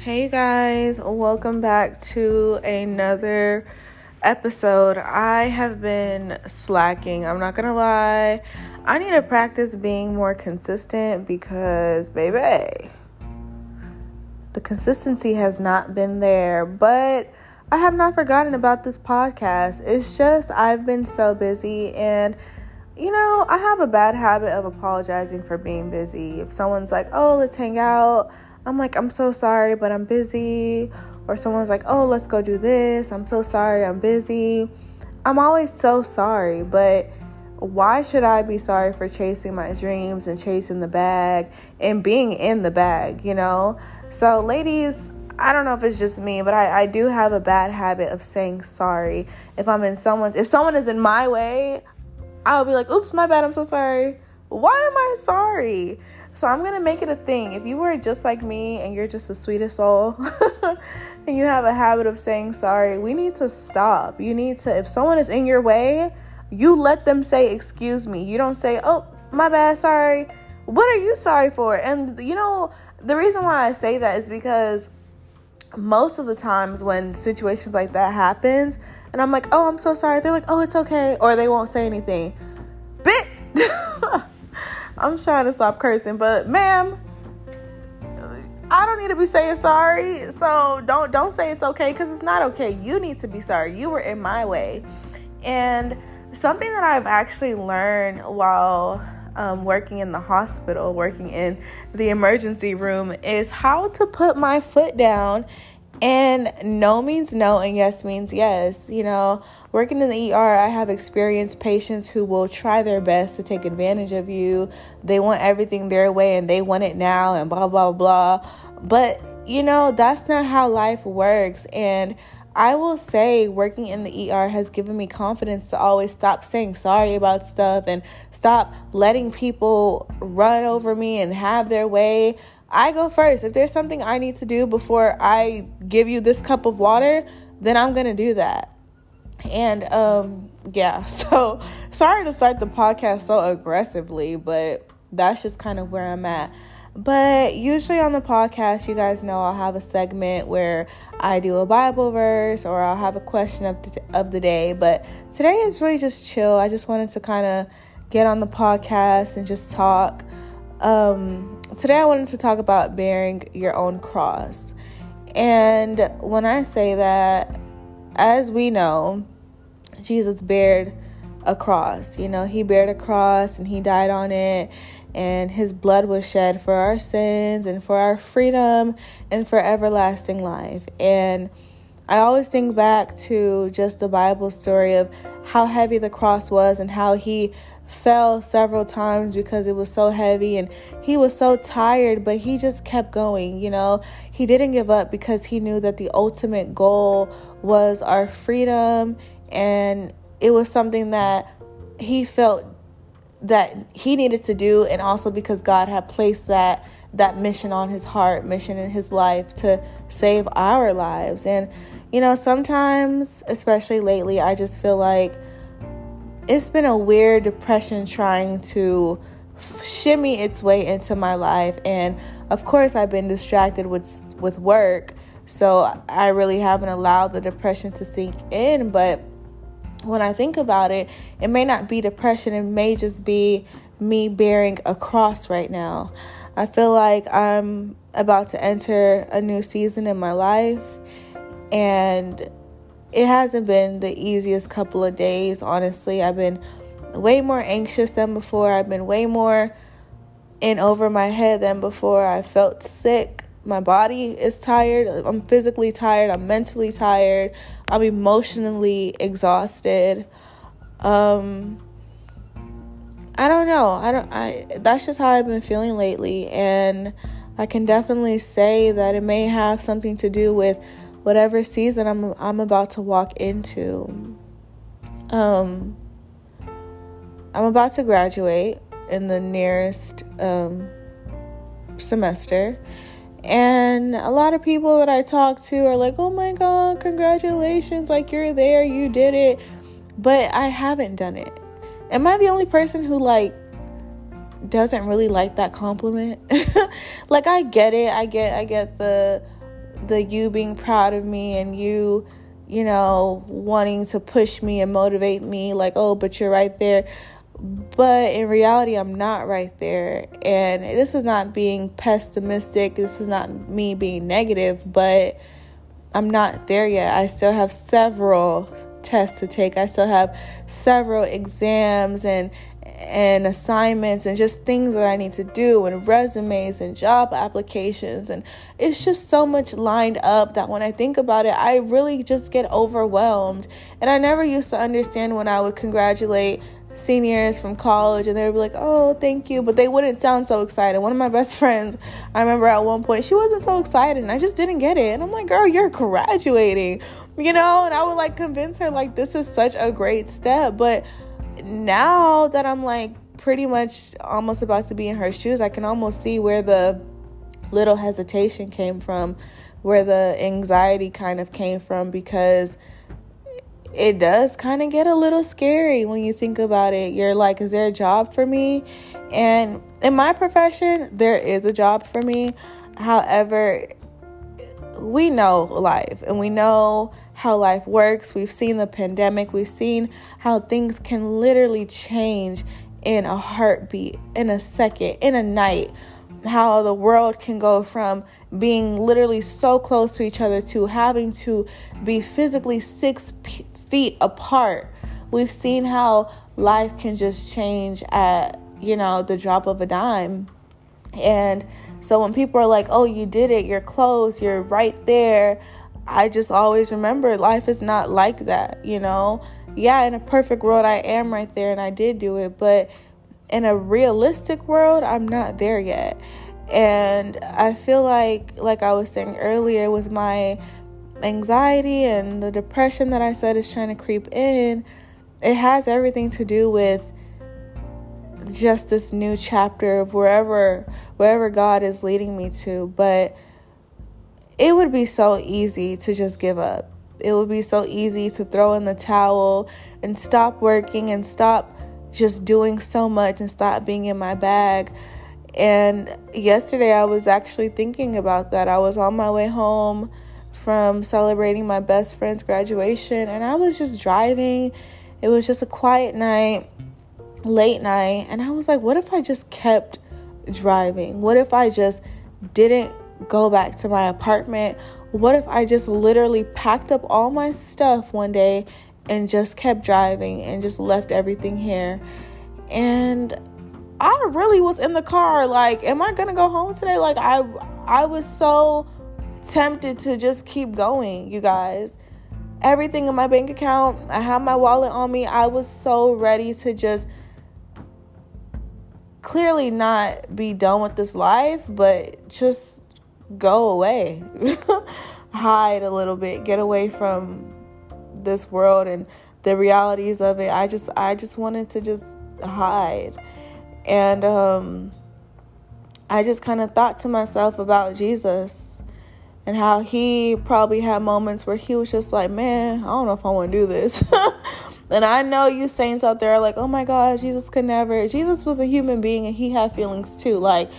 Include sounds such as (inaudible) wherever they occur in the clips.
Hey guys, welcome back to another episode. I have been slacking. I'm not gonna lie. I need to practice being more consistent because, baby, the consistency has not been there. But I have not forgotten about this podcast. It's just I've been so busy and you know, I have a bad habit of apologizing for being busy. If someone's like, oh, let's hang out, I'm like, I'm so sorry, but I'm busy. Or someone's like, oh, let's go do this. I'm so sorry, I'm busy. I'm always so sorry, but why should I be sorry for chasing my dreams and chasing the bag and being in the bag, you know? So, ladies, I don't know if it's just me, but I, I do have a bad habit of saying sorry. If I'm in someone's, if someone is in my way, I'll be like, oops, my bad, I'm so sorry. Why am I sorry? So I'm gonna make it a thing. If you were just like me and you're just the sweetest soul (laughs) and you have a habit of saying sorry, we need to stop. You need to, if someone is in your way, you let them say, excuse me. You don't say, oh, my bad, sorry. What are you sorry for? And you know, the reason why I say that is because most of the times when situations like that happens and I'm like, "Oh, I'm so sorry." They're like, "Oh, it's okay." Or they won't say anything. Bit (laughs) I'm trying to stop cursing, but ma'am, I don't need to be saying sorry. So don't don't say it's okay cuz it's not okay. You need to be sorry. You were in my way. And something that I've actually learned while um, working in the hospital, working in the emergency room, is how to put my foot down. And no means no, and yes means yes. You know, working in the ER, I have experienced patients who will try their best to take advantage of you. They want everything their way and they want it now, and blah, blah, blah. But, you know, that's not how life works. And I will say working in the ER has given me confidence to always stop saying sorry about stuff and stop letting people run over me and have their way. I go first. If there's something I need to do before I give you this cup of water, then I'm going to do that. And um yeah, (laughs) so sorry to start the podcast so aggressively, but that's just kind of where I'm at. But usually on the podcast, you guys know I'll have a segment where I do a Bible verse or I'll have a question of the, of the day. But today is really just chill. I just wanted to kind of get on the podcast and just talk. Um, today, I wanted to talk about bearing your own cross. And when I say that, as we know, Jesus bared a cross. You know, he bared a cross and he died on it and his blood was shed for our sins and for our freedom and for everlasting life. And I always think back to just the Bible story of how heavy the cross was and how he fell several times because it was so heavy and he was so tired, but he just kept going. You know, he didn't give up because he knew that the ultimate goal was our freedom and it was something that he felt that he needed to do and also because God had placed that that mission on his heart, mission in his life to save our lives. And you know, sometimes, especially lately, I just feel like it's been a weird depression trying to shimmy its way into my life and of course I've been distracted with with work so I really haven't allowed the depression to sink in but when I think about it, it may not be depression, it may just be me bearing a cross right now. I feel like I'm about to enter a new season in my life, and it hasn't been the easiest couple of days, honestly. I've been way more anxious than before, I've been way more in over my head than before. I felt sick my body is tired. I'm physically tired. I'm mentally tired. I'm emotionally exhausted. Um, I don't know. I don't. I. That's just how I've been feeling lately, and I can definitely say that it may have something to do with whatever season I'm I'm about to walk into. Um, I'm about to graduate in the nearest um, semester and a lot of people that I talk to are like, oh my God, congratulations. Like, you're there, you did it. But I haven't done it. Am I the only person who, like, doesn't really like that compliment? (laughs) like, I get it. I get, I get the, the you being proud of me and you you know wanting to push me and motivate me like oh but you're right there but in reality i'm not right there and this is not being pessimistic this is not me being negative but i'm not there yet i still have several tests to take. I still have several exams and and assignments and just things that I need to do and resumes and job applications. And it's just so much lined up that when I think about it I really just get overwhelmed. And I never used to understand when I would congratulate seniors from college and they would be like, "Oh, thank you," but they wouldn't sound so excited. One of my (laughs) best friends, I remember at one point, she wasn't so excited and I just didn't get it. And I'm like, "Girl, you're graduating." You know, and I would like convince her like this is such a great step, but now that I'm like pretty much almost about to be in her shoes, I can almost see where the little hesitation came from, where the anxiety kind of came from because it does kind of get a little scary when you think about it. You're like, is there a job for me? And in my profession, there is a job for me. However, we know life and we know how life works. We've seen the pandemic, we've seen how things can literally change in a heartbeat, in a second, in a night. How the world can go from being literally so close to each other to having to be physically six feet apart. We've seen how life can just change at, you know, the drop of a dime. And so when people are like, oh, you did it, you're close, you're right there, I just always remember life is not like that, you know? Yeah, in a perfect world, I am right there and I did do it, but in a realistic world, I'm not there yet. And I feel like, like I was saying earlier, with my anxiety and the depression that I said is trying to creep in, it has everything to do with just this new chapter of wherever wherever God is leading me to, but it would be so easy to just give up. It would be so easy to throw in the towel and stop working and stop just doing so much and stop being in my bag. And yesterday I was actually thinking about that. I was on my way home from celebrating my best friend's graduation and I was just driving. It was just a quiet night late night and I was like, what if I just kept driving? What if I just didn't go back to my apartment? What if I just literally packed up all my stuff one day and just kept driving and just left everything here? And I really was in the car like, am I going to go home today? Like I I was so tempted to just keep going, you guys. Everything in my bank account, I had my wallet on me. I was so ready to just clearly not be done with this life, but just go away. (laughs) Hide a little bit, get away from this world and the realities of it. I just I just wanted to just hide. And um I just kind of thought to myself about Jesus and how he probably had moments where he was just like, "Man, I don't know if I want to do this." (laughs) And I know you saints out there are like, oh my God, Jesus could never. Jesus was a human being and he had feelings too. Like,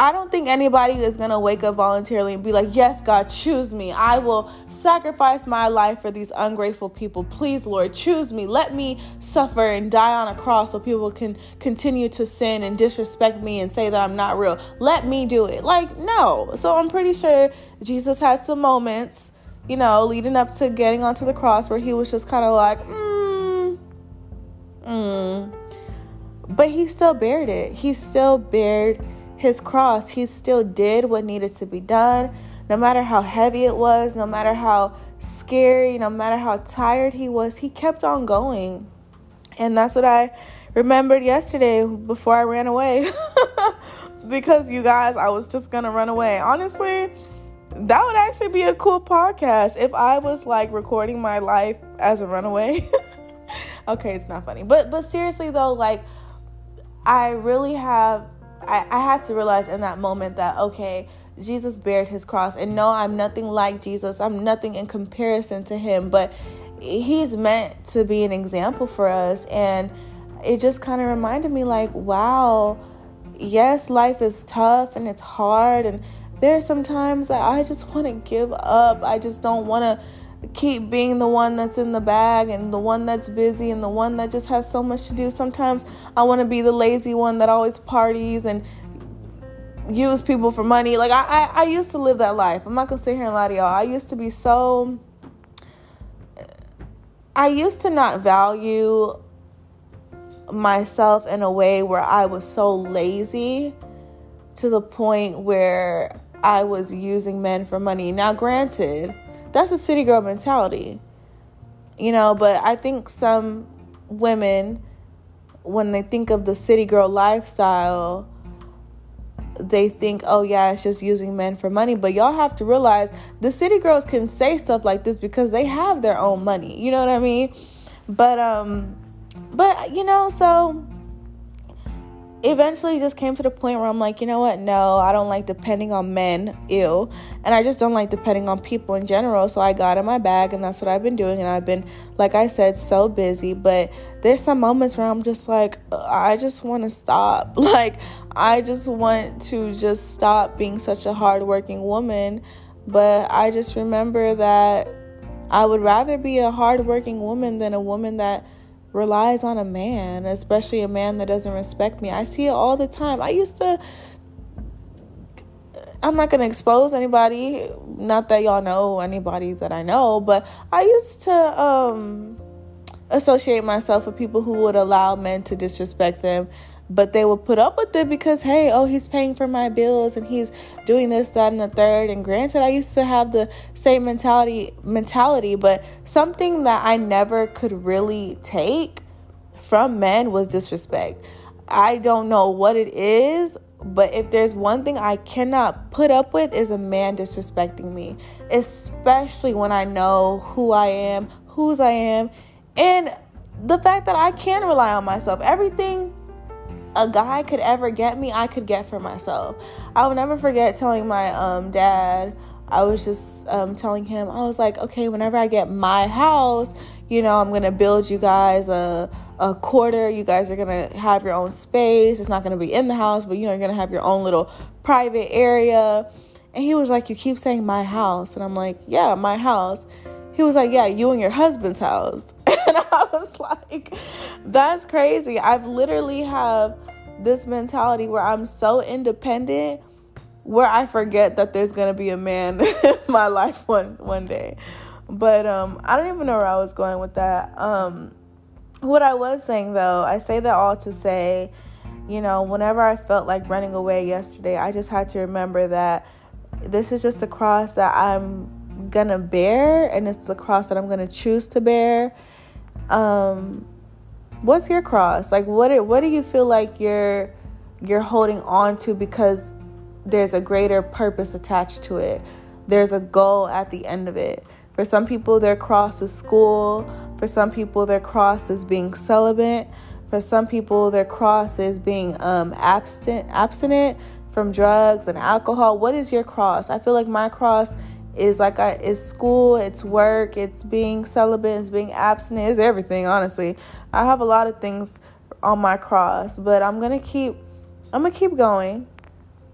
I don't think anybody is going to wake up voluntarily and be like, Yes, God, choose me. I will sacrifice my life for these ungrateful people. Please, Lord, choose me. Let me suffer and die on a cross so people can continue to sin and disrespect me and say that I'm not real. Let me do it. Like, no. So I'm pretty sure Jesus had some moments you know, leading up to getting onto the cross where he was just kind of like, mm, mm. But he still bared it. He still bared his cross. He still did what needed to be done. No matter how heavy it was, no matter how scary, no matter how tired he was, he kept on going. And that's what I remembered yesterday before I ran away. (laughs) because you guys, I was just going to run away. Honestly, that would actually be a cool podcast if I was like recording my life as a runaway. (laughs) okay, it's not funny. But but seriously though, like I really have I, I had to realize in that moment that okay, Jesus bared his cross. And no, I'm nothing like Jesus. I'm nothing in comparison to him, but he's meant to be an example for us. And it just kind of reminded me like, wow, yes, life is tough and it's hard and there are some times I just want to give up. I just don't want to keep being the one that's in the bag and the one that's busy and the one that just has so much to do. Sometimes I want to be the lazy one that always parties and use people for money. Like I, I, I used to live that life. I'm not gonna sit here and lie to y'all. I used to be so I used to not value myself in a way where I was so lazy to the point where I was using men for money. Now, granted, that's a city girl mentality, you know, but I think some women, when they think of the city girl lifestyle, they think, oh yeah, it's just using men for money. But y'all have to realize the city girls can say stuff like this because they have their own money. You know what I mean? But um, but you know, so eventually just came to the point where I'm like, you know what? No, I don't like depending on men. Ew. And I just don't like depending on people in general. So I got in my bag and that's what I've been doing. And I've been, like I said, so busy. But there's some moments where I'm just like, uh, I just want to stop. (laughs) Like, I just want to just stop being such a hardworking woman. But I just remember that I would rather be a hardworking woman than a woman that relies on a man, especially a man that doesn't respect me. I see it all the time. I used to I'm not going to expose anybody, not that y'all know anybody that I know, but I used to um associate myself with people who would allow men to disrespect them but they will put up with it because hey oh he's paying for my bills and he's doing this that and the third and granted i used to have the same mentality mentality but something that i never could really take from men was disrespect i don't know what it is but if there's one thing I cannot put up with is a man disrespecting me, especially when I know who I am, whose I am, and the fact that I can rely on myself. Everything a guy could ever get me, I could get for myself. I will never forget telling my um, dad, I was just um, telling him, I was like, okay, whenever I get my house, you know, I'm gonna build you guys a a quarter. You guys are gonna have your own space. It's not gonna be in the house, but you know, you're gonna have your own little private area. And he was like, You keep saying my house. And I'm like, Yeah, my house. He was like, Yeah, you and your husband's house. (laughs) I was like, That's crazy. I've literally have this mentality where I'm so independent where I forget that there's gonna be a man (laughs) in my life one one day. But um I don't even know where I was going with that. Um what I was saying though, I say that all to say, you know, whenever I felt like running away yesterday, I just had to remember that this is just a cross that I'm gonna bear and it's the cross that I'm gonna choose to bear. Um what's your cross? Like what what do you feel like you're you're holding on to because there's a greater purpose attached to it. There's a goal at the end of it. For some people their cross is school, for some people their cross is being celibate, for some people their cross is being um abstinent abstinent from drugs and alcohol. What is your cross? I feel like my cross is like I it's school, it's work, it's being celibate, it's being abstinent, it's everything, honestly. I have a lot of things on my cross, but I'm going to keep I'm going to keep going.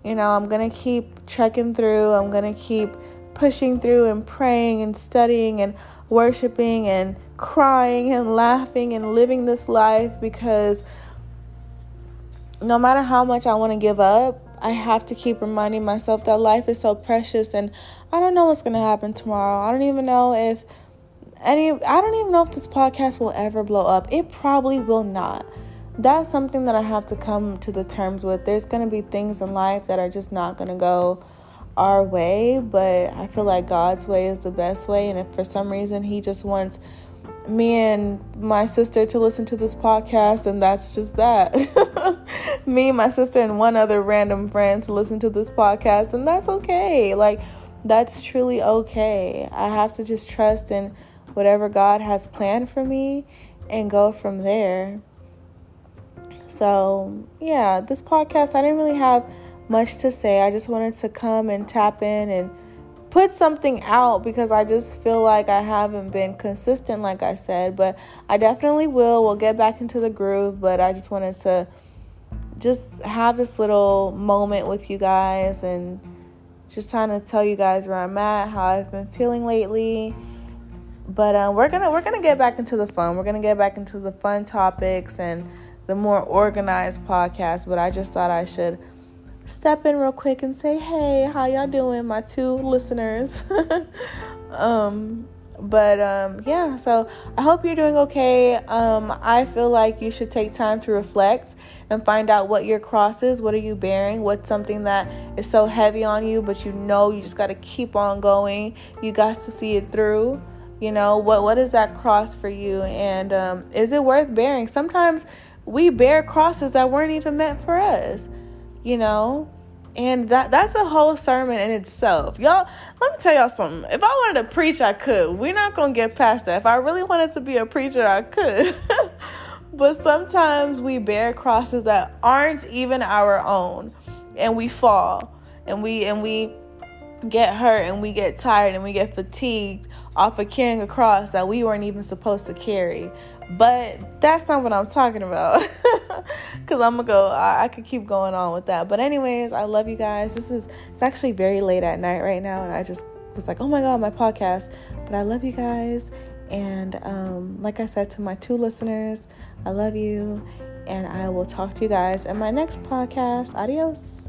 You know, I'm going to keep trekking through. I'm going to keep pushing through and praying and studying and worshiping and crying and laughing and living this life because no matter how much I want to give up, I have to keep reminding myself that life is so precious and I don't know what's going to happen tomorrow. I don't even know if any I don't even know if this podcast will ever blow up. It probably will not. That's something that I have to come to the terms with. There's going to be things in life that are just not going to go our way, but I feel like God's way is the best way and if for some reason he just wants me and my sister to listen to this podcast, and that's just that. (laughs) me, my sister, and one other random friend to listen to this podcast, and that's okay. Like, that's truly okay. I have to just trust in whatever God has planned for me and go from there. So, yeah, this podcast, I didn't really have much to say. I just wanted to come and tap in and put something out because I just feel like I haven't been consistent, like I said. But I definitely will. We'll get back into the groove. But I just wanted to just have this little moment with you guys and just trying to tell you guys where I'm at, how I've been feeling lately. But uh, we're gonna we're gonna get back into the fun. We're gonna get back into the fun topics and the more organized podcast. But I just thought I should step in real quick and say, hey, how y'all doing, my two listeners? (laughs) um, but um, yeah, so I hope you're doing okay. Um, I feel like you should take time to reflect and find out what your cross is. What are you bearing? What's something that is so heavy on you, but you know you just got to keep on going. You got to see it through. You know what? What is that cross for you? And um, is it worth bearing? Sometimes we bear crosses that weren't even meant for us. You know, and that that's a whole sermon in itself. Y'all, let me tell y'all something. If I wanted to preach, I could. We're not going to get past that. If I really wanted to be a preacher, I could. (laughs) but sometimes we bear crosses that aren't even our own and we fall and we and we get hurt and we get tired and we get fatigued off of carrying a cross that we weren't even supposed to carry. But that's not what I'm talking about. (laughs) Because I'm to go, I, I could keep going on with that. But, anyways, I love you guys. This is, it's actually very late at night right now. And I just was like, oh my God, my podcast. But I love you guys. And um, like I said to my two listeners, I love you. And I will talk to you guys in my next podcast. Adios.